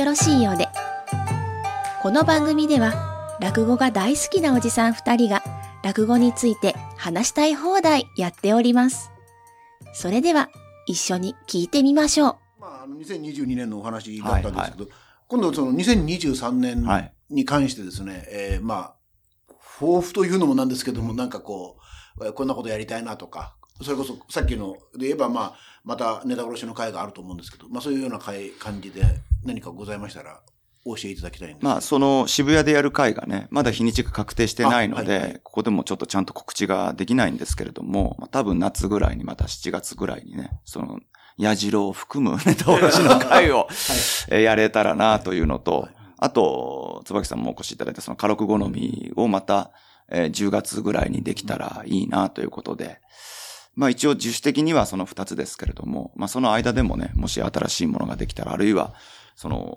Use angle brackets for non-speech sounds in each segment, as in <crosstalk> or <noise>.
よろしいようで。この番組では、落語が大好きなおじさん二人が、落語について話したい放題やっております。それでは、一緒に聞いてみましょう。まあ、あの2022年のお話だったんですけど、今度その2023年はいに関してですね、えーまあ、抱負というのもなんですけども、なんかこう、えーこんなことやりたいなとか、それこそさっきので言えば、まあ、またネタ卸しの会があると思うんですけど、まあそういうような会感じで何かございましたら、お教えいただきたいんです。まあ、その渋谷でやる会がね、まだ日にちが確定してないので、あはいはい。ここでもちょっとちゃんと告知ができないんですけれども、まあ、多分夏ぐらいにまた7月ぐらいにね、その、矢印を含むネタ卸しの会を、えーやれたらなというのと、あと、椿さんもお越しいただいたその家録好みをまた、えー10月ぐらいにできたらいいなということで、まあ一応自主的にはその2つですけれども、まあその間でもね、もし新しいものができたら、あるいは、その、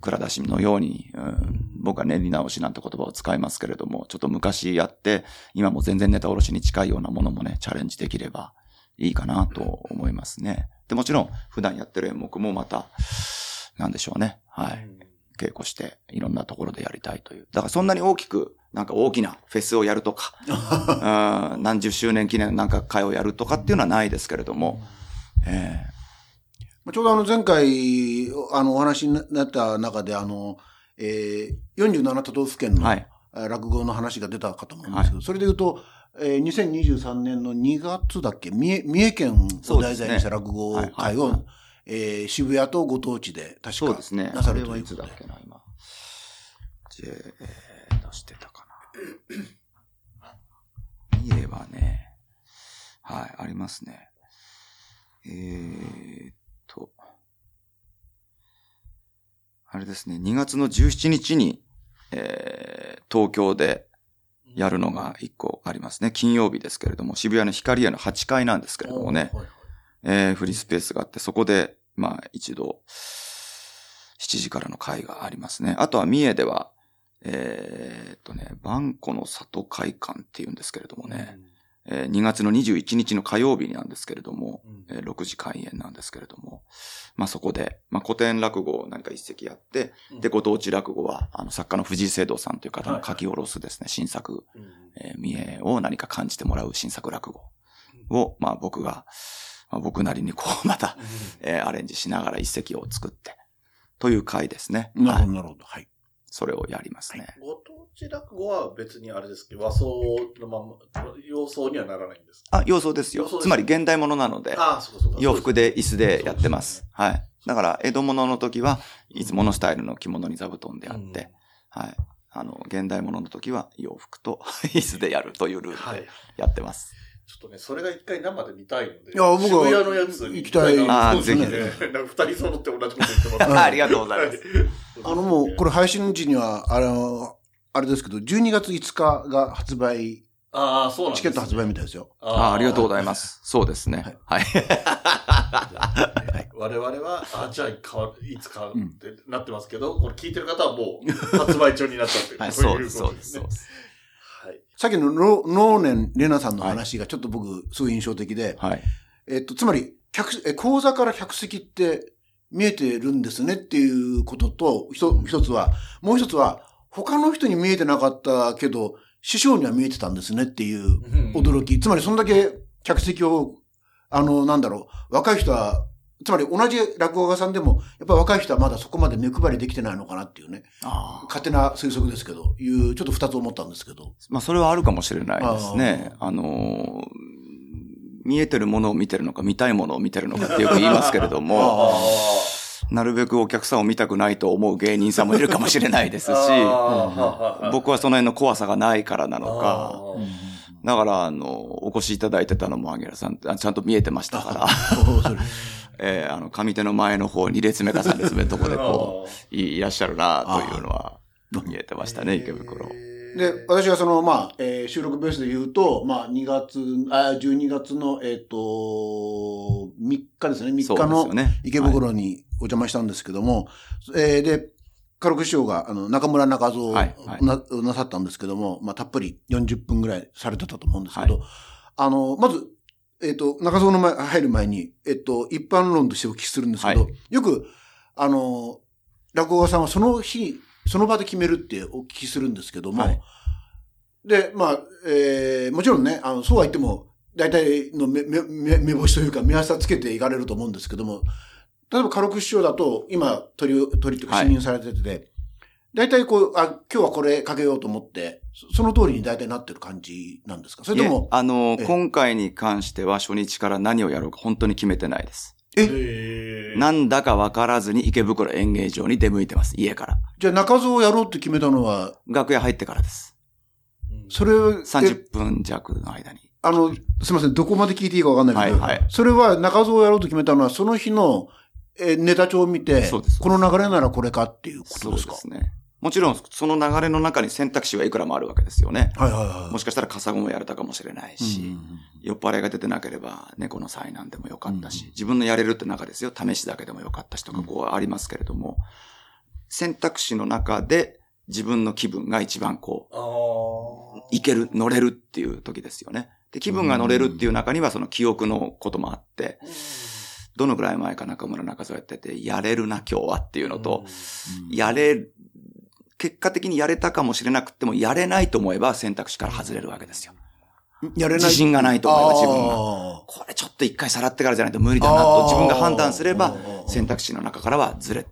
蔵出しのように、うん僕は練り直しなんて言葉を使いますけれども、ちょっと昔やって、今も全然ネタ卸しに近いようなものもね、チャレンジできればいいかなと思いますね。で、もちろん、普段やってる演目もまた、なんでしょうね。はい。稽古して、いろんなところでやりたいという。だからそんなに大きく、なんか大きなフェスをやるとか、<laughs> うん何十周年記念のなんか会をやるとかっていうのはないですけれども、えまあちょうどあの前回、あのお話になった中で、あの、えー、47都道府県の、落語の話が出たかと思うんですけど、それで言うと、えー、2023年の2月だっけ、三重三重県を題材にした落語会そうですねはいはいはいを、えー渋谷とご当地で確かそうですね。なさるということでつだっ。けな、今。じえー、出してた三重はね、はい、ありますね。えーっと、あれですね、2月の17日に、えー、東京でやるのが1個ありますね。金曜日ですけれども、渋谷の光屋の8階なんですけれどもね。はいはいえーフリースペースがあって、そこで、まあ、一度、7時からの会がありますね。あとは三重では、えーっとね、バンコの里会館っていうんですけれどもね、えー2月の21日の火曜日なんですけれども、えー6時開演なんですけれども、まあそこで、まあ古典落語を何か一席やって、で、ご当地落語は、あの作家の藤井聖堂さんという方の書き下ろすですね、新作、えー三重を何か感じてもらう新作落語を、まあ僕が、まあ、僕なりにこう、<laughs> また、えーアレンジしながら一席を作って、という回ですね。はいなるほど、なるほど。はい。それをやりますね。ご当地落語は別にあれですけど、和装のまま、洋装にはならないんですか？あ、洋装ですよつまり現代物なので、ああ、そうかそうか。洋服で椅子でやってます。はい。だから、江戸物の時はいつものスタイルの着物に座布団であって、はい。あの、現代物の時は洋服と <laughs> 椅子でやるというルーはいルで。やってます。ちょっとね、それが一回生で見たいので。いや僕は渋谷のやつ行きたいなあーそうですねぜなんか二人揃って同じこと言ってます。ありがとうございます。あのもう、これ配信時には、あの、あれですけど、12月5日が発売、ああ、そうなんチケット発売みたいですよ。あありがとうございまます。そうですね。はい。<laughs> 我々は、あじゃあいつ買うってなってますけど、これ聞いてる方はもう <laughs> 発売中になっちゃってる。はい、そうです、そうです。さっきのノノーネン・レナさんの話がちょっと僕、すごい印象的で、はい。えっと、つまり、客、え、講座から客席って見えてるんですねっていうことと、ひと一つは、もう一つは、他の人に見えてなかったけど、師匠には見えてたんですねっていう驚き。つまり、そんだけ客席を、あの、なんだろう、若い人は、つまり同じ落語家さんでも、やっぱり若い人はまだそこまで目配りできてないのかなっていうね。勝手な推測ですけど、いう、ちょっと二つ思ったんですけど。まあ、それはあるかもしれないですね。あのー、見えてるものを見てるのか、見たいものを見てるのかってよく言いますけれども、なるべくお客さんを見たくないと思う芸人さんもいるかもしれないですし、僕はその辺の怖さがないからなのか、だから、あの、お越しいただいてたのも、アゲラさん、あちゃんと見えてましたから、えーあの、上手の前の方、2列目か3列目のとこでこう、<laughs> いいらっしゃるな、というのは、見えてましたね、池袋。で、私がその、まあ、えー収録ベースで言うと、まあ、2月、あ、12月の、えっ、と、3日ですね、3そう日の。池袋にお邪魔したんですけども、えーで、カロク師匠が、あの、中村中蔵をな,、はいはい。なさったんですけども、まあ、たっぷり40分ぐらいされてたと思うんですけど、あの、まず、えっ、と、中蔵の前、入る前に、えっ、と、一般論としてお聞きするんですけど、はよく、あの、落語家さんはその日、その場で決めるってお聞きするんですけども、はい。で、まあ、えー、もちろんね、あの、そうは言っても、大体の目、目、目目星というか、目安はつけていかれると思うんですけども、例えば、軽く師匠だと、今、取り、取りとか、はい。信任されてて、大体こう、あ、今日はこれかけようと思って、そその通りに大体なってる感じなんですか？それとも、あの、ええ今回に関しては初日から何をやろうか本当に決めてないです。へーなんだかわからずに池袋演芸場に出向いてます、家から。じゃあ中蔵をやろうって決めたのは、楽屋入ってからです。それ、え？30分弱の間に。あの、すみません、どこまで聞いていいかわかんないけど、はいはいそれは中蔵をやろうと決めたのは、その日の、えーネタ帳を見てそうです、この流れならこれかっていうことそうでかですすね。もちろん、その流れの中に選択肢はいくらもあるわけですよね。はいはいはい。もしかしたらカサゴもやれたかもしれないし、うんうんうん酔っ払いが出てなければ猫の災難でもよかったし、自分のやれるって中ですよ、試しだけでもよかったしとか、こうありますけれども、選択肢の中で自分の気分が一番こう、あいける、乗れるっていう時ですよね。で、気分が乗れるっていう中にはその記憶のこともあって、どのぐらい前か中村中蔵やってて、やれるな今日はっていうのと、やれ、結果的にやれたかもしれなくても、やれないと思えば選択肢から外れるわけですよ。やれない。自信がないと思えば自分が。あこれちょっと一回さらってからじゃないと無理だなと自分が判断すれば選択肢の中からはずれ、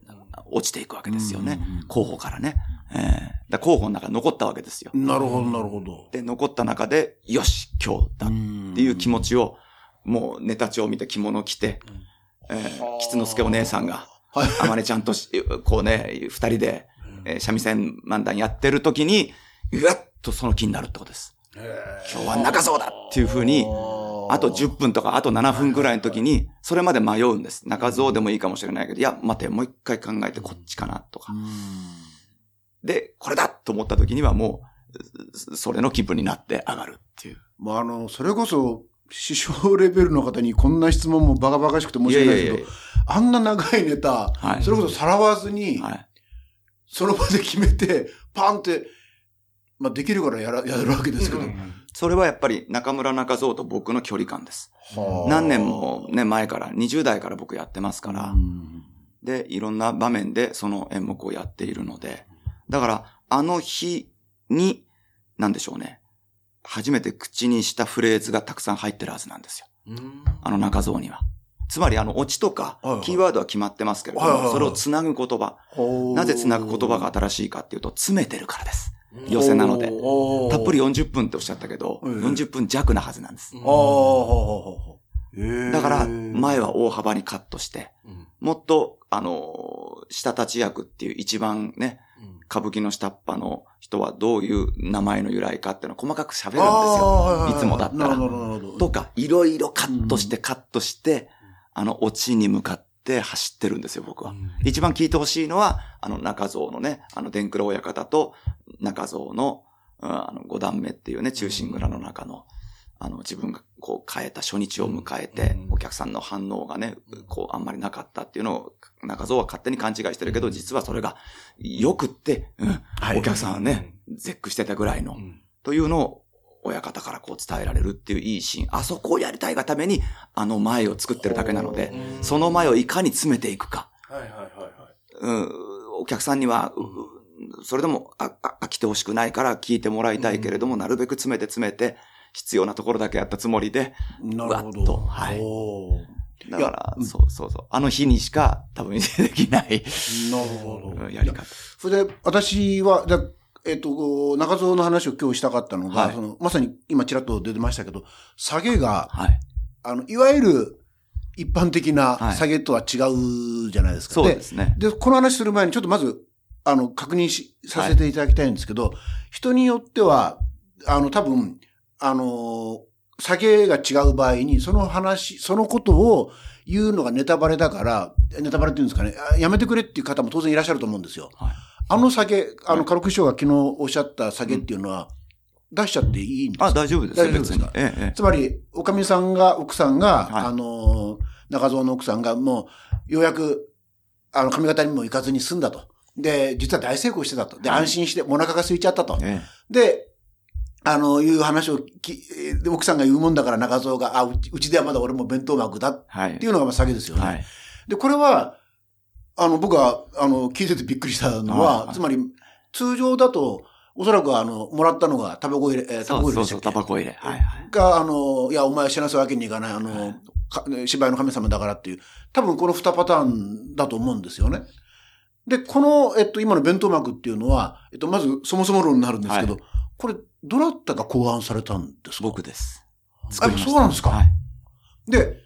落ちていくわけですよね。候補からね。ええだ候補の中に残ったわけですよー。なるほど、なるほど。で、残った中で、よし、今日だっていう気持ちを、もうネタ帳を見て着物着て、えー、吉之助お姉さんが、はい。あまねちゃんとし、こうね、二人で、えー三味線漫談やってる時に、うわっとその気になるってことです。今日は中そうだっていう風に、あと10分とかあと7分ぐらいの時に、それまで迷うんです。中蔵でもいいかもしれないけど、いや、待て、もう一回考えてこっちかなとか。で、これだと思った時にはもう、それの気分になって上がるっていう。まあ、あの、それこそ、師匠レベルの方にこんな質問もバカバカしくて申し訳ないですけど、あんな長いネタ、はいそれこそさらわずに、はい。その場で決めて、パンって、まあ、できるからやら、やるわけですけど。それはやっぱり中村中蔵と僕の距離感です。はあ何年もね、前から、20代から僕やってますから、うんで、いろんな場面でその演目をやっているので、だから、あの日に、なんでしょうね、初めて口にしたフレーズがたくさん入ってるはずなんですよ。あの中蔵には。つまり、あの、オチとかキーワードは決まってますけれども、それをつなぐ言葉。なぜつなぐ言葉が新しいかっていうと、詰めてるからです。寄せなので。たっぷり40分っておっしゃったけど、うん40分弱なはずなんです。だから、前は大幅にカットして、もっと、あのー、下立ち役っていう一番ね、歌舞伎の下っ端の人はどういう名前の由来かっていうのを細かく喋るんですよ。はいつもだったら。とか、いろいろカットしてカットして、あの、オチに向かって走ってるんですよ、僕は。一番聞いてほしいのは、あの、中蔵のね、あの、伝九郎親方と中蔵の、うんあの、五段目っていうね、中心蔵の中の、あの、自分がこう変えた初日を迎えて、お客さんの反応がね、こう、あんまりなかったっていうのを、中蔵は勝手に勘違いしてるけど、実はそれが、良くって、うんはい。お客さんはね、絶句してたぐらいの、というのを、親方からこう伝えられるっていういいシーン。あそこをやりたいがために、あの前を作ってるだけなので、その前をいかに詰めていくか。はいはいはいはい。うん、お客さんには、それでも飽きてほしくないから聞いてもらいたいけれども、なるべく詰めて詰めて、必要なところだけやったつもりで、なるほわっとど。はいだからそうそうそう。あの日にしか多分 <laughs> できないなるほど。うんやり方。それで、私は、じゃあえっ、と、中蔵の話を今日したかったのが、はいそのまさに今ちらっと出てましたけど、下げが、はい。あの、いわゆる一般的なはい下げとは違うじゃないですか。そうですね。で、この話する前にちょっとまず、あの、確認し、させていただきたいんですけど、人によっては、あの、多分、あの、下げが違う場合に、その話、そのことを言うのがネタバレだから、ネタバレっていうんですかね、あやめてくれっていう方も当然いらっしゃると思うんですよ。はいあの下げ、あの、はい軽く師匠が昨日おっしゃった下げっていうのは、出しちゃっていいんですか？あ、大丈夫です大丈夫ですか？ええ、ええ。つまり、おかみさんが、奥さんが、はいあの、中蔵の奥さんがもう、ようやく、あの、髪型にも行かずに済んだと。で、実は大成功してたと。で、はい安心して、お腹が空いちゃったと。えで、あの、いう話をき、で奥さんが言うもんだから中蔵が、あ、うちうちではまだ俺も弁当幕だっはい。ていうのがまあ下げですよね。はい。で、これは、あの、僕は、あの、聞いててびっくりしたのは、はいつまり、通常だと、おそらくあの、もらったのがタバコ入れ、えータバコ入れそうそう、タバコ入れ。はいはい。が、あの、いや、お前死なすわけにいかない、あの、か芝居の神様だからっていう、多分この二パターンだと思うんですよね。で、この、えっと、今の弁当幕っていうのは、えっと、まず、そもそも論になるんですけど、はいこれ、どなたが考案されたんですか？僕です。あそうなんですか？はい。で、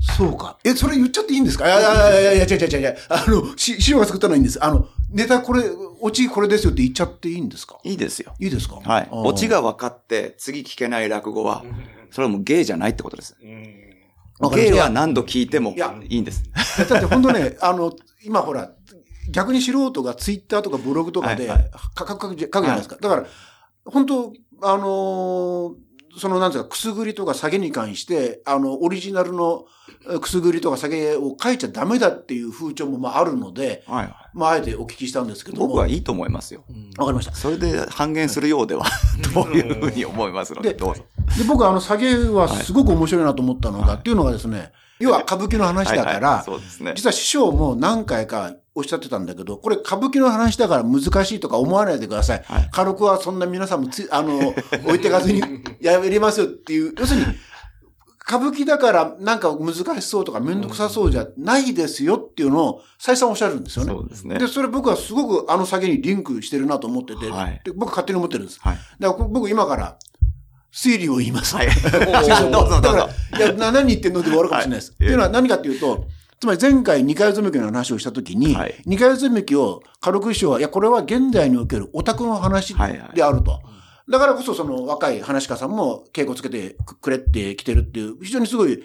そうか。え、それ言っちゃっていいんですか？いやいやいやいや、違う違う違う違う。あの、し、資料が作ったのはいいんです。あの、ネタこれ、オチこれですよって言っちゃっていいんですか？いいですよ。いいですか？はい。オチが分かって、次聞けない落語は、それはもう芸じゃないってことです。芸は何度聞いてもいやいいんです。だって本当ね、<laughs> あの、今ほら、逆に素人がツイッターとかブログとかで書くじゃないですか。だから、本当あのーその、なんですか、くすぐりとか下げに関して、あの、オリジナルのえくすぐりとか下げを書いちゃダメだっていう風潮もまああるので、はいはい。まあ、あえてお聞きしたんですけども。僕はいいと思いますよ。わかりました。それで半減するようでは、どういうふうに思いますので、でどうぞ。で、僕はあの、下げはすごく面白いなと思ったのが、はいっていうのがですね、要は歌舞伎の話だから、はいはいそうですね。実は師匠も何回かおっしゃってたんだけど、これ歌舞伎の話だから難しいとか思わないでください。はい軽くはそんな皆さんもつ、<laughs> あの、置いてかずにやりますよっていう、<laughs> 要するに、歌舞伎だからなんか難しそうとかめんどくさそうじゃないですよっていうのを再三おっしゃるんですよね。そうですね。で、それ僕はすごくあの下げにリンクしてるなと思ってて、はいで僕勝手に思ってるんです。はい。だから僕今から推理を言います。はい。<laughs> どうぞどうぞだから、いや、な何言ってんのって終わるかもしれないです。はいっていうのは何かっていうと、つまり前回二回積み木の話をしたときに、はい。二回積み木を軽く師匠は、いや、これは現代におけるオタクの話はいはい。であると。だからこそその若い話家さんも稽古つけてくれってきてるっていう、非常にすごい、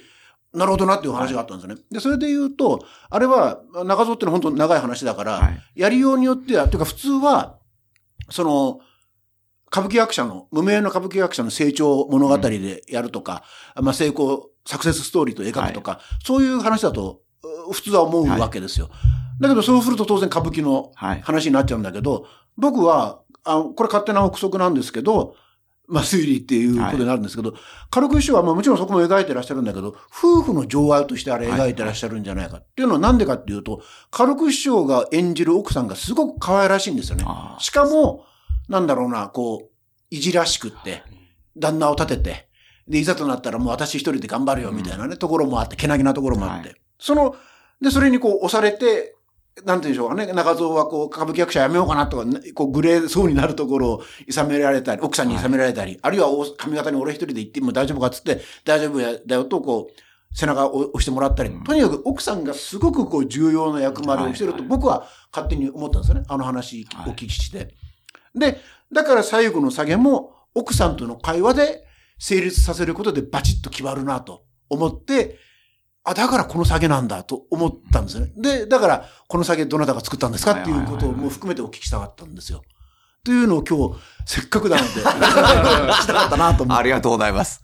なるほどなっていう話があったんですよね。で、それで言うと、あれは、中蔵っていうのは本当に長い話だから、はい。やりようによっては、というか普通は、その、歌舞伎役者の、無名の歌舞伎役者の成長物語でやるとか、まあ成功、サクセスストーリーと描くとか、そういう話だと、う普通は思うわけですよ。だけどそうすると当然歌舞伎のはい。話になっちゃうんだけど、僕は、あこれ勝手な憶測なんですけど、まあ推理っていうことになるんですけど、軽く師匠はまあもちろんそこも描いてらっしゃるんだけど、夫婦の情愛としてあれ描いてらっしゃるんじゃないかっていうのはなんでかっていうと、軽く師匠が演じる奥さんがすごく可愛らしいんですよね。しかも、なんだろうな、こう、いじらしくって、旦那を立てて、で、いざとなったらもう私一人で頑張るよみたいなね、ところもあって、けなげなところもあって。はその、で、それにこう押されて、なんて言うんでしょうかね、中蔵はこう、歌舞伎役者やめようかなとか、ねこう、グレーそうになるところを諌められたり、奥さんに諌められたり、あるいはお髪型に俺一人で行っても大丈夫かっつって、大丈夫やだよと、こう、背中を押してもらったり、うん。とにかく奥さんがすごくこう、重要な役割をしてると、はい。はい僕は勝手に思ったんですよね。あの話を聞きして。で、だから最後の下げも、奥さんとの会話で成立させることでバチッと決まるなと思って、あ、だからこの下げなんだと思ったんですね。で、だから、この下げどなたが作ったんですかっていうことをもう含めてお聞きしたかったんですよ。というのを今日、せっかくなので、<laughs> したかったなと思って。ありがとうございます。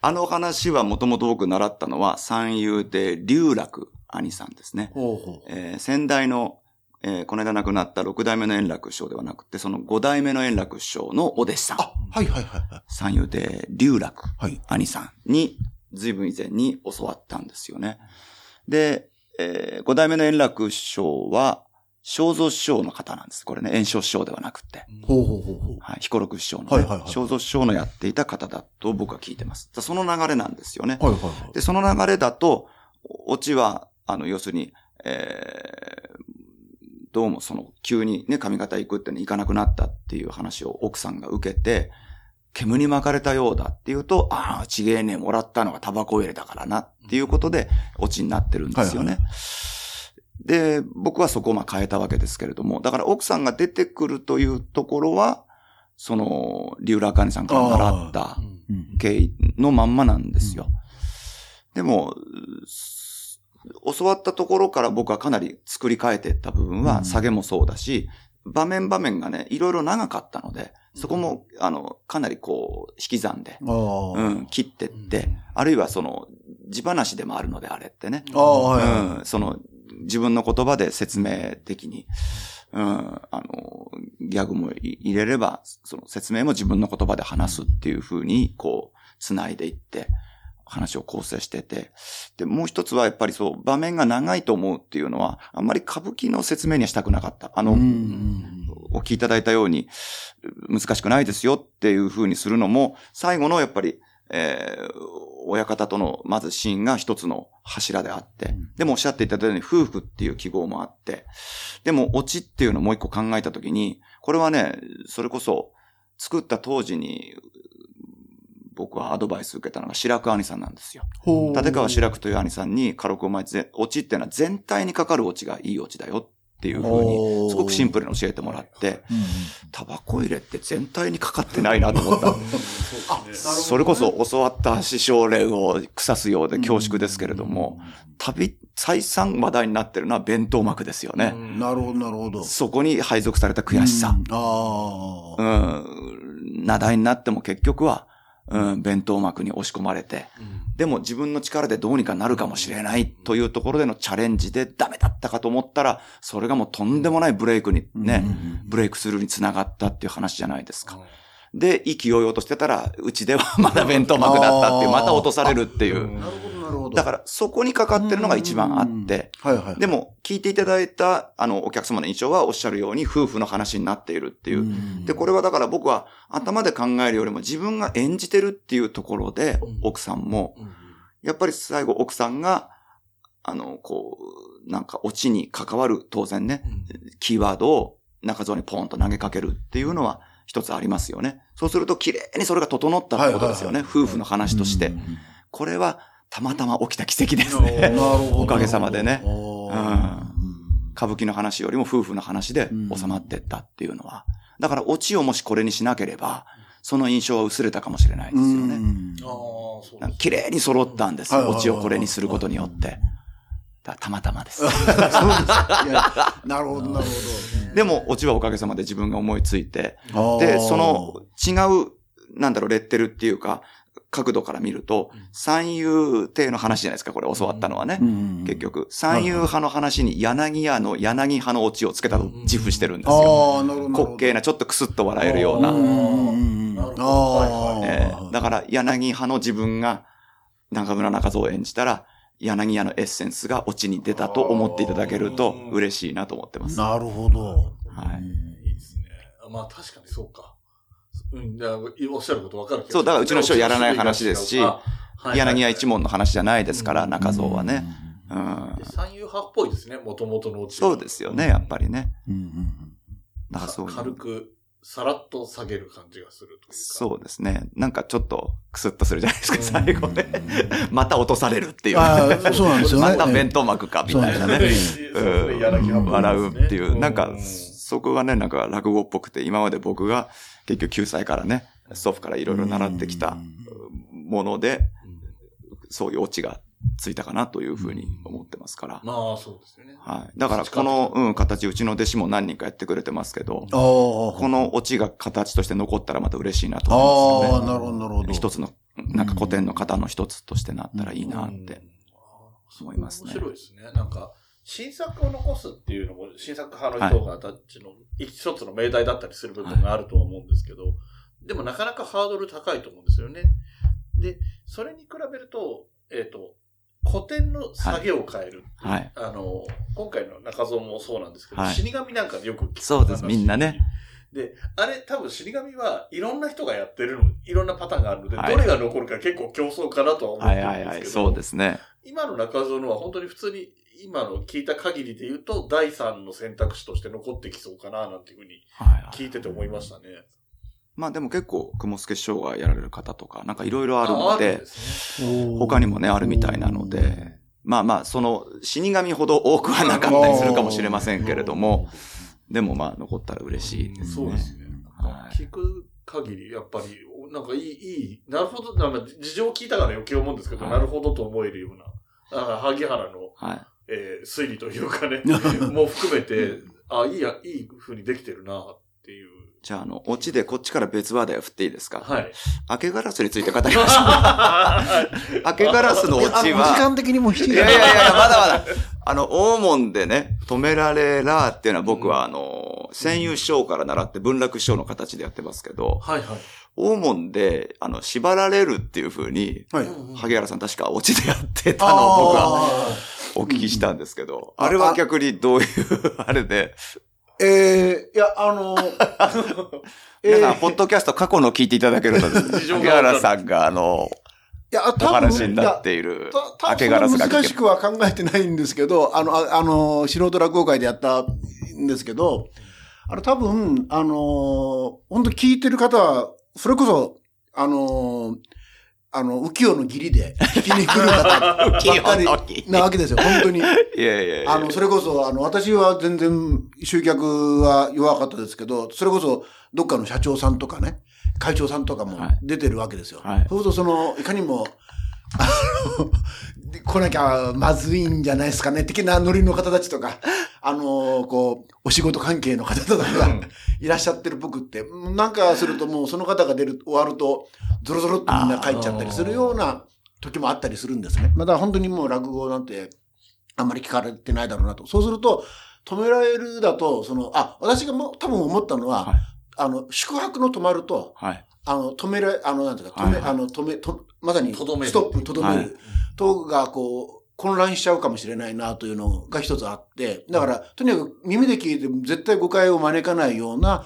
あの話はもともと僕習ったのは三遊亭龍楽兄さんですね。ほうほうえー先代の、えーこの間亡くなった六代目の円楽師匠ではなくて、その五代目の円楽師匠のお弟子さん。あ、はいはいはいはい。三遊亭龍楽はい。兄さんに、随分以前に教わったんですよね。で、えー五代目の円楽師匠は、正蔵師匠の方なんです。これね、円生師匠ではなくて。ほうほうほうほう。はい、彦六師匠の、ねはいはいはい正蔵師匠のやっていた方だと僕は聞いてます。その流れなんですよね。はいはいはい。で、その流れだと、オチは、あの、要するに、えーどうもその、急にね、髪型行くってね、行かなくなったっていう話を奥さんが受けて、煙に巻かれたようだっていうと、ああ、ちげえね、もらったのがタバコ入れだからなっていうことで、オチになってるんですよね。はいはで、僕はそこをまあ変えたわけですけれども、だから奥さんが出てくるというところは、その、リュウラーカニさんから習ったうん。経緯のまんまなんですよ。でも、す教わったところから僕はかなり作り変えていった部分うん。は、下げもそうだし、場面場面がね、いろいろ長かったので、そこも、あの、かなりこう、引き算で。うん、切ってって、あるいはその、地話でもあるので、あれってね。うん、その、自分の言葉で説明的に、うん、あの、ギャグも入れれば、その説明も自分の言葉で話すっていう風に、こう、繋いでいって、話を構成してて。で、もう一つはやっぱりそう、場面が長いと思うっていうのは、あんまり歌舞伎の説明にはしたくなかった。あの、お聞きいただいたように、難しくないですよっていう風にするのも、最後のやっぱり、えー親方とのまずシーンが一つの柱であって、でもおっしゃっていただいたように夫婦っていう記号もあって、でもオチっていうのをもう一個考えたときに、これはね、それこそ作った当時に僕はアドバイス受けたのが白く兄さんなんですよ。立川志らくという兄さんに、軽くお前ぜ、オチっていうのは全体にかかるオチがいいオチだよっていうふうに、すごくシンプルに教えてもらって、タバコ入れって全体にかかってないなと思った。それこそ教わった師匠霊を腐すようで恐縮ですけれども、旅、再三話題になってるのは弁当幕ですよね。なるほど、なるほど。そこに配属された悔しさ。うんあうあ。ん。名題になっても結局は、うん、弁当幕に押し込まれて、でも自分の力でどうにかなるかもしれないというところでのチャレンジでダメだったかと思ったら、それがもうとんでもないブレイクにね、ブレイクスルーにつながったっていう話じゃないですか。で、意気揚々としてたら、うちではまだ弁当幕だったっていう、また落とされるっていう。なるほど、ど。だから、そこにかかってるのが一番あって、はいはい。でも、聞いていただいた、あの、お客様の印象はおっしゃるように、夫婦の話になっているっていう。うんで、これはだから僕は頭で考えるよりも自分が演じてるっていうところで、奥さんも、やっぱり最後奥さんが、あの、こう、なんかオチに関わる当然ね、キーワードを中蔵にポンと投げかけるっていうのは一つありますよね。そうすると綺麗にそれが整ったってことですよね。はい夫婦の話として。うんこれはたまたま起きた奇跡ですなね。おかげさまでね歌舞伎の話よりも夫婦の話で収まってったっていうのは。だからオチをもしこれにしなければ、その印象は薄れたかもしれないですよね。綺麗に揃ったんですよ。オチをこれにすることによって。たまたまです。<laughs> そうです。なるほど、なるほでも、オチはおかげさまで自分が思いついて、ど。で、その違う、なんだろう、レッテルっていうか、角度から見ると、三遊亭の話じゃないですか、これ教わったのはね。うん結局、三遊派の話に柳屋の柳派のオチをつけたと自負してるんですよ。滑稽な、ちょっとクスッと笑えるような。だから、柳派の自分が中村中蔵を演じたら、柳屋のエッセンスがオチに出たと思っていただけると嬉しいなと思ってます。なるほど。はいいいですね。まあ確かにそうか。うん、だおっしゃることわかるけど。そうだからうちの師匠やらない話ですしあはい柳屋一門の話じゃないですから、中蔵はね。うんで三遊派っぽいですね、もともとのうちそうですよね、やっぱりね。うんうんだからそう。軽く、さらっと下げる感じがするというか。そうですね。なんかちょっとクスッとするじゃないですか、うん最後ね。<laughs> また落とされるっていう。ああそうなんですよねまた弁当幕か、みたいなね。そうん笑うっていう、なんかう、そこがね、なんか落語っぽくて、今まで僕が結局9歳からね、祖父からいろいろ習ってきたもので、そういうオチがついたかなというふうに思ってますから。まあ、そうですよね。はい。だからこの、うん、形、うちの弟子も何人かやってくれてますけど。このオチが形として残ったらまた嬉しいなと思いますよね。ああ、なるほど、なるほど。一つの、なんか古典の型の一つとしてなったらいいなって思いますね面白いですね。なんか、新作を残すっていうのも、新作派の人がたちの一つの命題だったりする部分があるとは思うんですけど、でもなかなかハードル高いと思うんですよね。で、それに比べると、えっ、と、古典の下げを変える。はい。あの、今回の中蔵もそうなんですけど、はい死神なんかでよく聞くそうです話みんなね。で、あれ多分死神はいろんな人がやってるの、いろんなパターンがあるので、はいどれが残るか結構競争かなとは思ってはいはいはい。るんですけど、そうですね。今の中蔵のは本当に普通に今の聞いた限りで言うと、第三の選択肢として残ってきそうかななんていうふうにはいはい聞いてて思いましたね。まあでも結構、雲助師匠がやられる方とか、なんかいろいろあるあのでで、すね。他にもね、あるみたいなので、まあまあ、その、死神ほど多くはなかったりするかもしれませんけれども、でもまあ、残ったら嬉しいですね。そうですね。はい聞く限り、やっぱり、なんかいい、いい、なるほど、なんか事情を聞いたから余計思うんですけど、はいなるほどと思えるような、あの萩原の、はい。えー推理というかね、<laughs> もう含めて、あ、いいや、いい風にできてるな、っていう。じゃあ、あの、オチでこっちから別話題を振っていいですか？はい。明けガラスについて語りましょう。<laughs> 明けガラスのオチあの時は、間的にも7時いやいやいやいや、まだまだ。あの、大門でね、止められらっていうのは僕はあの、戦友師匠から習って文楽師匠の形でやってますけど、はいはい。大門で、あの、縛られるっていう風に、はい。萩原さん確かオチでやってたのを僕はあお聞きしたんですけど、うん。あれは逆にどういう、あれで、ーえー、いや、あの、<laughs> 皆さん、えー。ポッドキャスト過去の聞いていただけるとですね、<laughs> 事情萩がわかる。原さんがあの、いや、お多分話になっているた明けガラスが聞け難しくは考えてないんですけど、あの、ああの、素人落語会でやったんですけど、あの、多分、あの、本当聞いてる方は、それこそ、あの、あの、浮世の義理で聞きに来る方ばっかり <laughs> なわけですよ、本当に。いやいやいや。あの、それこそ、あの、私は全然集客は弱かったですけど、それこそ、どっかの社長さんとかね、会長さんとかもはい出てるわけですよ。はいそうすると、その、いかにも、あの、で来なきゃまずいんじゃないですかね、的なノリの方たちとか、あの、こう、お仕事関係の方とかがいらっしゃってる僕って、なんかするともうその方が出る、終わると、ゾロゾロっとみんな帰っちゃったりするような時もあったりするんですね。まだ本当にもう落語なんて、あんまり聞かれてないだろうなと。そうすると、止められるだと、その、あ、私がもう多分思ったのは、はいあの、宿泊の止まると、はい。あの、止められ、あの、なんていうか、止め、はい。はいあの、止め、と、まさに、とどめる。ストップ、とどめる、はい。とが、こう、混乱しちゃうかもしれないなというのが一つあって、だから、とにかく耳で聞いても絶対誤解を招かないような、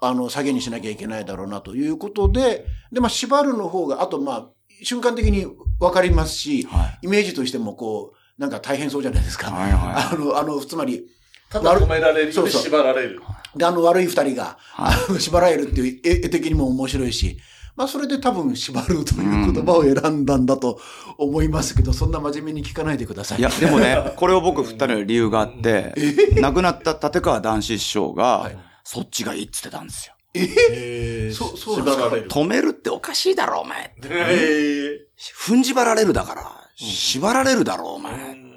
あの、下げにしなきゃいけないだろうなということで、で、まあ、縛るの方が、あと、まあ、瞬間的にわかりますし、はい。イメージとしても、こう、なんか大変そうじゃないですか。はいは <laughs> あの、あの、つまり、ただ止められるよ縛られる。で、あの悪い二人が、はい <laughs> 縛られるっていう絵絵的にも面白いし、まあそれで多分縛るという言葉を選んだんだと思いますけど、そんな真面目に聞かないでください。い。いや、でもね、<laughs> これを僕二人の理由があって、亡くなった立川談志師匠が、はいそっちがいいって言ってたんですよ。え？そうそう。止めるっておかしいだろ、お前。え踏ん縛られるだから、縛られるだろ、お前。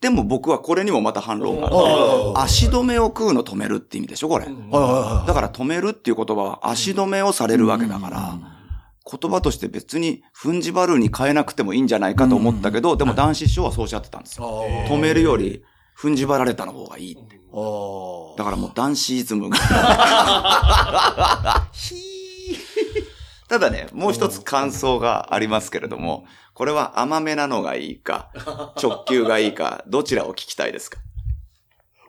でも僕はこれにもまた反論があって、あ足止めを食うの止めるって意味でしょ、これ。だから止めるっていう言葉は足止めをされるわけだから、言葉として別に踏ん縛るに変えなくてもいいんじゃないかと思ったけど、でも男子師匠はそうおっしゃってたんですよ。止めるより踏ん縛られたの方がいいって。だからもう男子イズムが。<laughs> ただね、もう一つ感想がありますけれども、これは甘めなのがいいか、直球がいいか、どちらを聞きたいですか？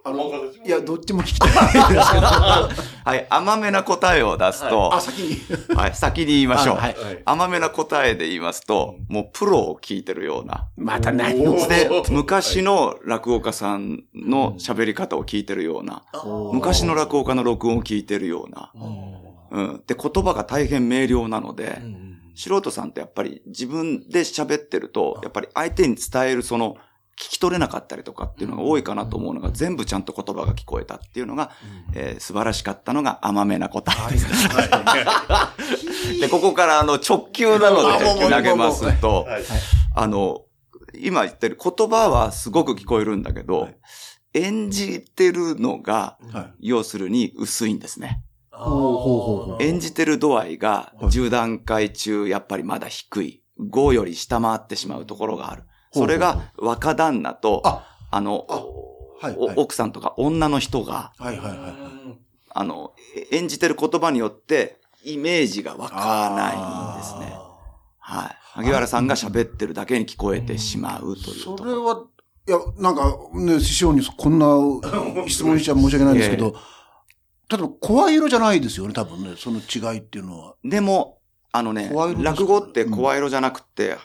あの、いや、どっちも聞きたいですけど。<laughs> はい、甘めな答えを出すと、あ、先に。はい、先に言いましょう。あはいはい甘めな答えで言いますと、もうプロを聞いてるような。また何を？で、昔の落語家さんの喋り方を聞いてるような。昔の落語家の録音を聞いてるような。うん。で、言葉が大変明瞭なので、素人さんってやっぱり自分で喋ってると、やっぱり相手に伝えるその、聞き取れなかったりとかっていうのが多いかなと思うのが、全部ちゃんと言葉が聞こえたっていうのが、えー素晴らしかったのが甘めな答えです。で、ここからあの直球なので投げますと、はい。あの、今言ってる言葉はすごく聞こえるんだけど、演じてるのが、はい。要するに薄いんですね。演じてる度合いが10段階中やっぱりまだ低い。5より下回ってしまうところがある。それが若旦那と、ああの、あはいおはい奥さんとか女の人が、はいはいはい。あの、え演じてる言葉によってイメージがわからないんですね。はい。萩原さんが喋ってるだけに聞こえてしまうというと。それは、いや、なんか、ね、師匠にこんな質問しちゃ申し訳ないんですけど、<laughs> 例えば、声色じゃないですよね、多分ね、その違いっていうのは。でも、あのね声色です、か落語って声色じゃなくて、は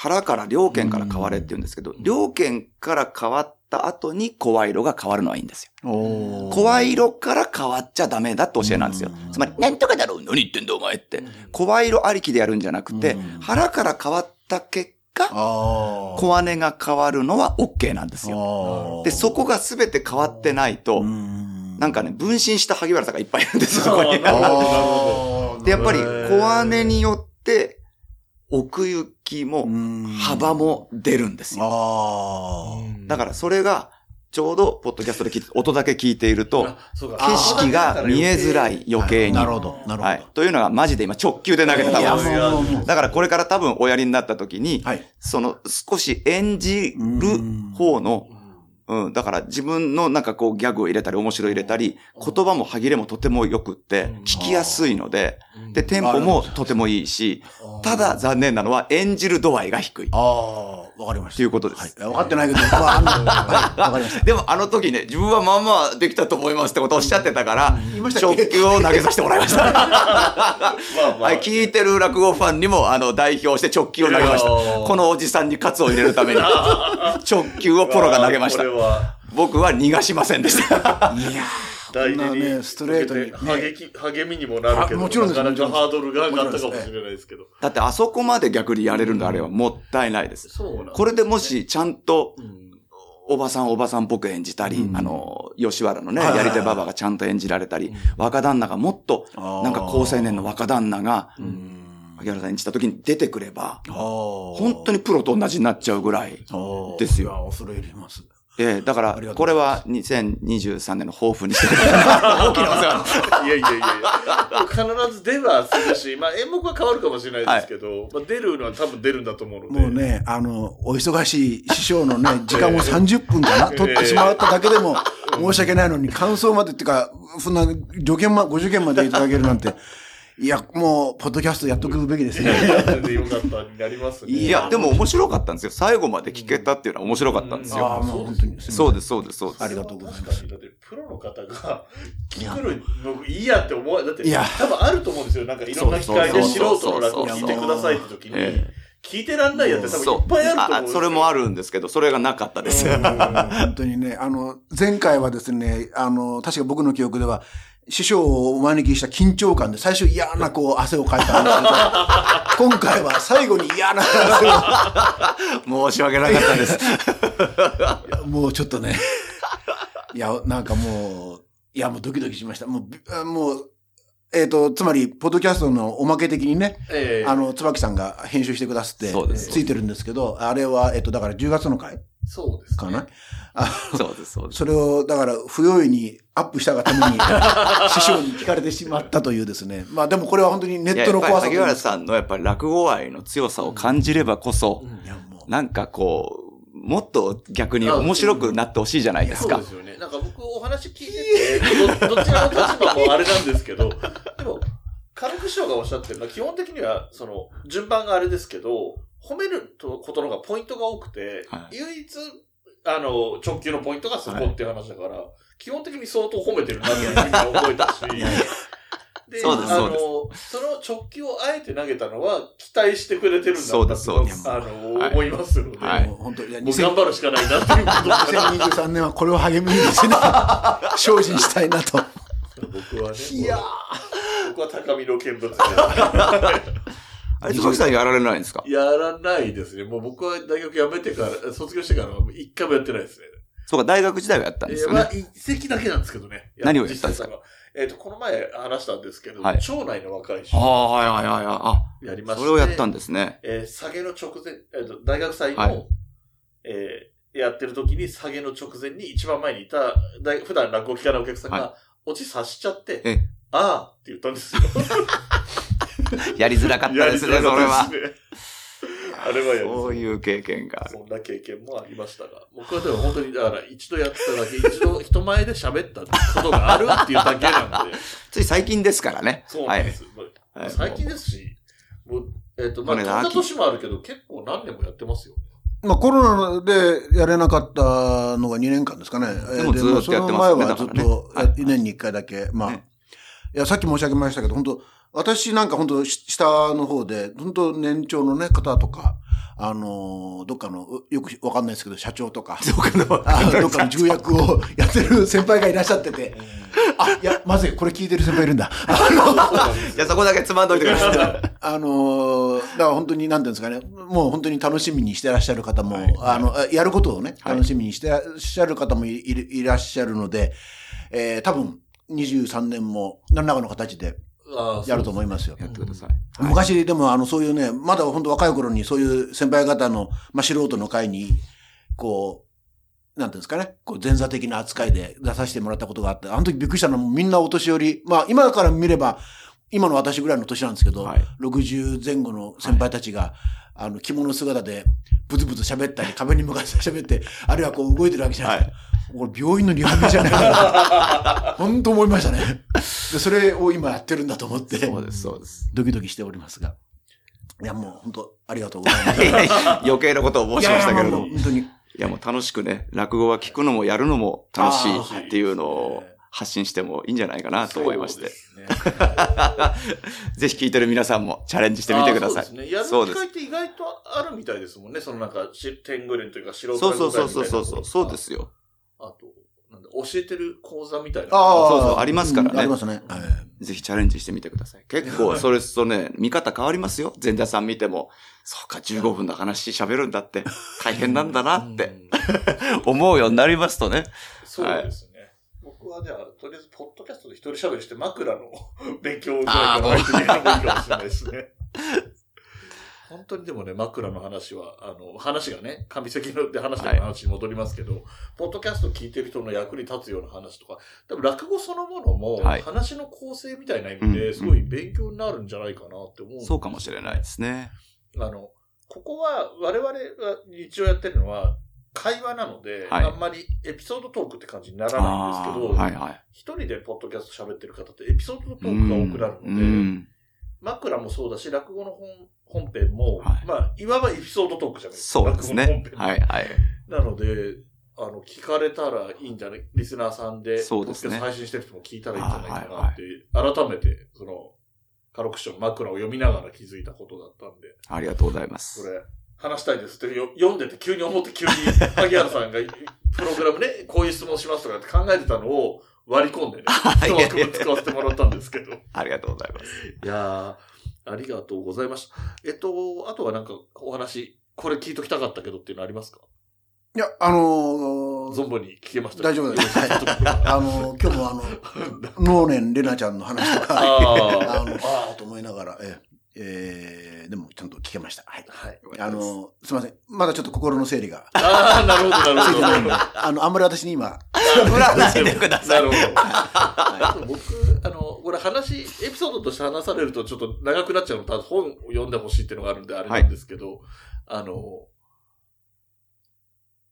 腹から両剣から変われって言うんですけど、両剣から変わった後に声色が変わるのはいいんですよ。お声色から変わっちゃダメだって教えなんですようん。つまり、なんとかだろう？何言ってんだお前って。声色ありきでやるんじゃなくてうん、腹から変わった結果、ああ。小姉が変わるのは OK なんですよ。あで、そこが全て変わってないと、なんかね、分身した萩原さんがいっぱいいるんですよ、そこに。<laughs> で、やっぱり、小姉によって、奥行きも、幅も出るんですよ。あだから、それが、ちょうど、ポッドキャストで聞いて、音だけ聞いていると、景色が見えづらい余計に。なるほど、なるほど。はい。というのが、マジで今、直球で投げてたんですもうもうもうだから、これから多分、おやりになった時に、はい。その、少し演じる方の、うん。だから自分のなんかこうギャグを入れたり面白い入れたり、言葉も歯切れもとても良くってうん、聞きやすいので、うん。で、テンポもとてもいいし、ただ残念なのは演じる度合いが低い。ああ、わかりました。ということですはい。分かってないけど、まあ、あの、はいわかりました。でもあの時ね、自分はまあまあできたと思いますってことをおっしゃってたから直球を投げさせてもらいました。<laughs> はい、聞いてる落語ファンにも、あの、代表して直球を投げました。このおじさんに喝を入れるために、<laughs> 直球をポロが投げました僕は逃がしませんでした。いや大事に、ねストレートにね。励き励みにもなるけど、あもちろんですなかなかハードルが上がったかもしれないですけど。だってあそこまで逆にやれるんであればもったいないです。そうなんこれでもしちゃんとうん。おばさんおばさんっぽく演じたり、うん。あの、吉原のね、やり手ババがちゃんと演じられたり、若旦那がもっと、ー。なんか高青年の若旦那が、うん。萩原さん演じた時に出てくれば、本本当にプロと同じになっちゃうぐらい。ですよ。いや恐れ入ります。ええだからこれは2023年の抱負にしてください。<laughs> 大きなお世話。いやいやいやいや。必ず出はするし、まあ演目は変わるかもしれないですけど、まあ出るのは多分出るんだと思うので。もうね、あの、お忙しい師匠のね、<laughs> 時間を30分かな、取ってしまっただけでも申し訳ないのに、感想までっていうか、そんな、助言ま、ご受験までいただけるなんて、いや、もう、ポッドキャストやっとくべきですね。全然よかったになりますね。いや、でも面白かったんですよ。最後まで聞けたっていうのは面白かったんですよ。ああ、もう本当に。そうです、そうです、そうです。ありがとうございますだってプロの方が聞くのいいやって思わだって、いや多分あると思うんですよ。なんかいろんな機会で素人の落語を聞いてくださいって時にえ、聞いてらんないやって多分いっぱいあると思うんあですよ。それもあるんですけど、それがなかったです。本当にね、あの、前回はですね、あの、確か僕の記憶では、師匠をお招きした緊張感で最初嫌なこう汗をかいたんですけど、<laughs> 今回は最後に嫌な汗申し訳なかったです。を、<laughs> もうちょっとね、いや、なんかもう、いや、もうドキドキしました。もうもう、えっ、と、つまり、ポッドキャストのおまけ的にね、ええ。あの、椿さんが編集してくださって、ついてるんですけど、あれは、えっ、と、だから10月の回そうです、ね。かな、あそうです、そうです。それを、だから、不用意にアップしたがために、<laughs> 師匠に聞かれてしまったというですね。まあでもこれは本当にネットの怖さいややっぱり萩原さんのやっぱり落語愛の強さを感じればこそ、う。なんかこう、もっと逆に面白くなってほしいじゃないですかそうで。すよね。なんか僕お話聞いてて、ど <laughs> どちらの立場もあれなんですけど、でも、軽く師匠がおっしゃってるのは、基本的には、その、順番があれですけど、褒めることの方がポイントが多くて、はい。唯一、あの、直球のポイントがそこっていう話だから、基本的に相当褒めてるなっていうふうに覚えたし、<laughs> で、そうですあのそうです、その直球をあえて投げたのは、期待してくれてるんだそうですそうです。あの、はい。思いますので、はい。もう本当いや、もう頑張るしかないなっていうことで2023年はこれを励みにですね、<laughs> 精進したいなと。僕はね、いや僕は高みの見物で。あれ、椿さんやられないんですか？やらないですね。もう僕は大学辞めてから、卒業してからは一回もやってないですね。そうか、大学時代はやったんですよねえーまあ、。一席だけなんですけどね。<laughs> 何をやったんですか？えっ、と、この前話したんですけど、はい町内の若いあ人あ、はいはいはいはい。あ、やりまして、それをやったんですね。えー下げの直前、えーと大学祭の、はいえーやってる時に下げの直前に一番前にいた、大普段落語聞かないお客さんはが、落ちさしちゃって、えあーって言ったんですよ。<laughs> <laughs> やりづらかったですね、それはあれはやそういう経験がある。そんな経験もありましたが、僕はでも本当に、だから一度やっただけ、一度人前で喋ったことがあるっていうだけなんで、<laughs> つい最近ですからね。そうなんです。最近ですし、もう、えっ、と、まあ、まあね飛んだ年もあるけど、結構何年もやってますよ。まあコロナでやれなかったのが2年間ですかね。でもずっとやってその前はずっだと、ね1年に1回だけ。まあ、ねいや、さっき申し上げましたけど、本当私なんか本当し下の方で、本当年長のね、方とか、あのーどっかの、うよくわかんないですけど、社長とか、<laughs> どっかのあ <laughs> どっかの重役をやってる先輩がいらっしゃってて、<laughs> あ、いや、まずい、これ聞いてる先輩いるんだ。あのいや、そこだけつまんどいてください。あのーだから本当に、なんていうんですかね、もう本当に楽しみにしてらっしゃる方も、はいあの、やることをね、はい楽しみにしてらっしゃる方もいいるいらっしゃるので、えー多分、23年も何らかの形でやると思いますよ。やってください。昔でもあの、そういうね、まだ本当若い頃にそういう先輩方の、まあ、素人の会に、こう、なんていうんですかね、こう前座的な扱いで出させてもらったことがあって、あの時びっくりしたのはみんなお年寄り、まあ今から見れば、今の私ぐらいの年なんですけど、はい。60前後の先輩たちが、あの、着物姿で、ブツブツ喋ったり、壁に向かって喋って、あるいはこう動いてるわけじゃないですか。これ病院のリハビリじゃないかな。<laughs> 本当思いましたね。で、それを今やってるんだと思って、そうです、そうです。ドキドキしておりますが。いや、もう本当ありがとうございます。いやいや余計なことを申しましたけれども。いいや本当に。や、もう楽しくね、落語は聞くのもやるのも楽しいっていうのを発信してもいいんじゃないかなと思いまして。ね <laughs> ぜひ聞いてる皆さんもチャレンジしてみてください。そうですね。やる機会って意外とあるみたいですもんね。そのなんか、し天狗連というか、素人そうそうそうそうそう。そうですよ。あと、なんだ、教えてる講座みたいな。ああ、そうそうありますからねうんありますね。はいぜひチャレンジしてみてください。結構、それとね、見方変わりますよ。前田さん見ても、そうか、15分の話喋るんだって、大変なんだなってうん。思うようになりますとね。そうですね。僕はじゃあ、とりあえず、ポッドキャストで一人喋りして枕の勉強ぐらいがないといけないかもしれないですね。本当にでもね、枕の話は、あの、話がね、上関ので話してる話に戻りますけど、ポッドキャスト聞いてる人の役に立つような話とか、多分落語そのものも、はい。話の構成みたいな意味うん。で、すごい勉強になるんじゃないかなって思うんですよ。そうかもしれないですね。あの、ここは我々が日常やってるのは会話なので、はい。あんまりエピソードトークって感じにならないんですけど、あーはいはい。一人でポッドキャスト喋ってる方ってエピソードトークが多くなるので、うん枕もそうだし、落語の本本編も、はいまあ、いわばエピソードトークじゃないですか。そうですね落語の本。編はいはい。なので、あの、聞かれたらいいんじゃない？リスナーさんで、そうですね配信してる人も聞いたらいいんじゃないかあーはないって、改めて、その、カロクション枕を読みながら気づいたことだったんで、ありがとうございます。これ、話したいですってよ読んでて急に思って急に、<laughs> 萩原さんがプログラムね、こういう質問しますとかって考えてたのを割り込んでね、一枠分使わせてもらったんですけど。いありがとうございます。やー、ありがとうございました。えっと、あとはなんかお話、これ聞いときたかったけどっていうのありますか？いや、あのー存分に聞けました大丈夫です。はい。あ <laughs> あのー今日もあの、能年レナちゃんの話とか、ああの、ああと思いながら、えええーでもちゃんと聞けました。はい。はい。あの、すいません。まだちょっと心の整理がああ、なるほど、なるほど。あの、あんまり私に今、振らないでください <laughs> なるほど。あと僕、あの、これ話、エピソードとして話されるとちょっと長くなっちゃうのと、本を読んでほしいっていうのがあるんであれなんですけど、あの、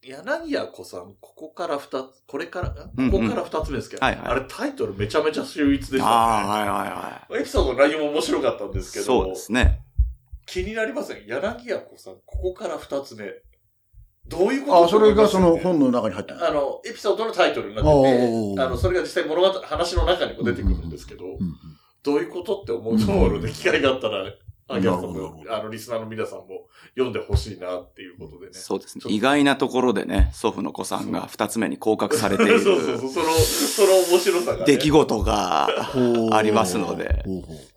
柳家子さん、ここから二つ、これから、こうんうんこから二つ目ですけど、はいはいあれタイトルめちゃめちゃ秀逸でした、ね。ああ、はいはいはエピソードの内容も面白かったんですい。けど、そうですね。気になりません？柳家子さん、ここから二つ目。どういうことあ、それがその本の中に入ってる。あの、エピソードのタイトルになっておて、ーあの、それが実際物語、話の中にも出てくるんですけど、うんうんどういうことって思うところで機会があったら、あきらさんなるほ、どもあの、リスナーの皆さんも読んでほしいなっていうことでね。そうですね意外なところでね、祖父の子さんが二つ目に降格されてい <laughs> そうそうるそう、その、その面白さが、ね。出来事が、ありますので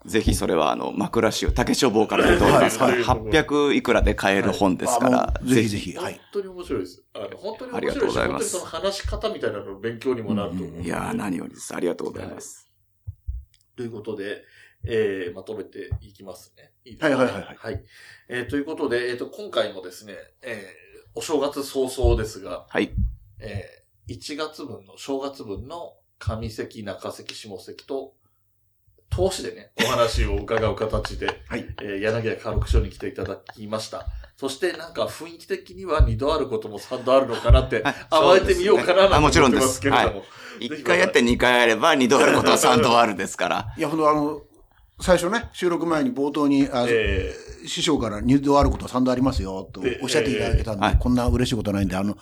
ぜひそれはあの、枕集、竹書房から出ておりますから、はいはい800いくらで買える本ですからあ、もうぜひぜひ。はい。本当に面白いです。あの、本当にありが面白いし、とうございます本当にその話し方みたいなのの勉強にもなると思う。うんいやー、何よりです。ありがとうございます。ということで、えー、まとめていきますね。いいですかねはいはいはいはいはい。えー、ということで、えっ、と、今回もですね、えー、お正月早々ですが、はい。えー、1月分の、正月分の上関、中関、下関と、投資でね、お話を伺う形で、<laughs> はい。えー、柳家家禄所に来ていただきました。そしてなんか雰囲気的には2度あることも3度あるのかなって、はい甘えてみようかななんてあもちろんです思ってますけれども。一回やって二回やれば二度あることは三度あるですから。いや、ほんとあの、最初ね、収録前に冒頭に、あえ師匠から2度あることは3度ありますよ、とでおっしゃっていただけたんで、ええ。こんな嬉しいことないんで、あの、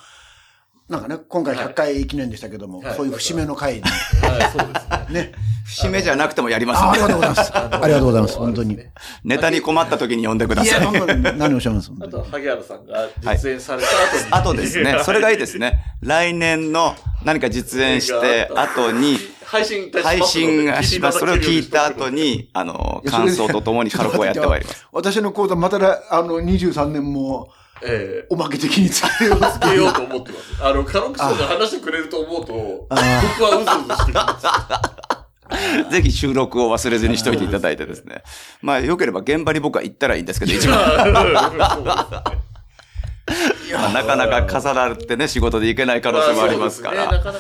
なんかね、今回100回記念でしたけども、はいそういう節目の回に、ー、はい、そうですね。ね、節目じゃなくてもやりますあありが。とうございます。ありがとうございます、本当に。いネタに困った時に呼んでくだや、さい。本当に何をおっしゃいます、本あと。萩原さんが実演された後に。あとですね、それがいいですね。来年の何か実演して、後に、配信いたします配信がします。それを聞いた後後に、あの、感想とともに軽くをやってまいります。<laughs> 私の講座、またら、あの、23年も、えおまけ的につけようー、つけようと思ってます。<laughs> あの、カロクソが話してくれると思うと、僕はうずうずしてきます。ぜひ収録を忘れずにしといていただいてですね。まあ、よければ現場に僕は行ったらいいんですけど、一番。まあなかなか飾られてね、仕事で行けない可能性もありますから。なかなか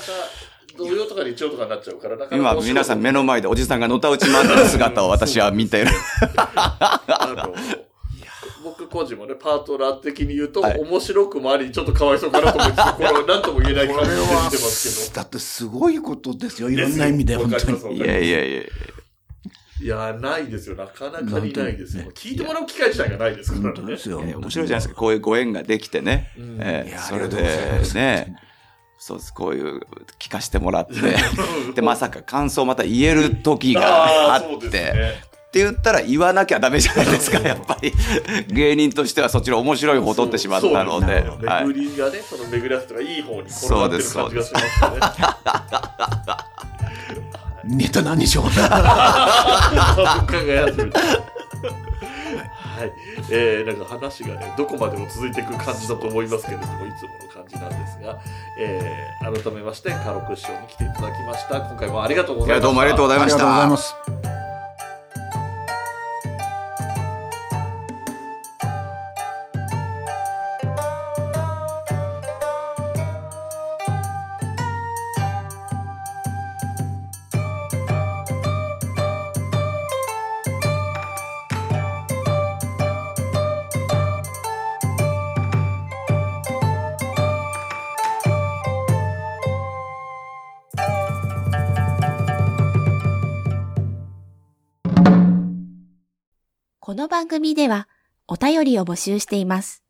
土曜とか日曜とかになっちゃうから、なかなか今皆さん目の前でおじさんがのたうち回ってる姿を私は見てる。個人もね、パートナー的に言うと、はい面白くもあり、ちょっとかわいそうかなと思 <laughs> うんですけど、これなんとも言えない感じで見てますだってすごいことですよ。いろんな意味で、ですよ本当か。りますいやいやいや。いや、ないですよ。なかなかにないですよなん。聞いてもらう機会自体がないですからね本当で。すよ。面白いじゃないですか。こういうご縁ができてね。うんいやええそれありがとうございまですね。そうです。こういう聞かしてもらって。<laughs> で、まさか感想また言える時があーそうって。ですねって言ったら言わなきゃダメじゃないですか、やっぱり。芸人としてはそっちの面白い方を取ってしまったので。そうはい巡りがね、その巡り合わせとかいい方に転がってる感じがしますよね。ネタ何でしょう <laughs> 考え始めた。はい。えー、なんか話がね、どこまでも続いていく感じだと思いますけれども、いつもの感じなんですが、えー、改めまして、カロク師匠に来ていただきました。今回もありがとうございました。どうもありがとうございましありがとうございたの番組ではお便りを募集しています。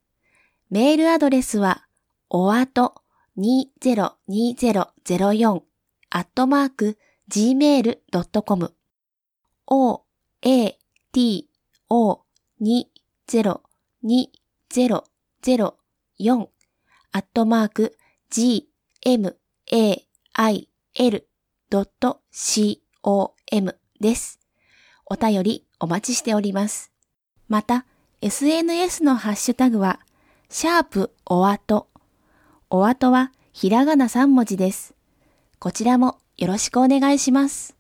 メールアドレスは、おあと202004アットマーク gmail.com o, a, t, o, 202004アットマーク g, m, a, i, l.com です。お便りお待ちしております。また、SNS のハッシュタグは、シャープおあと。おあとはひらがな3文字です。こちらもよろしくお願いします。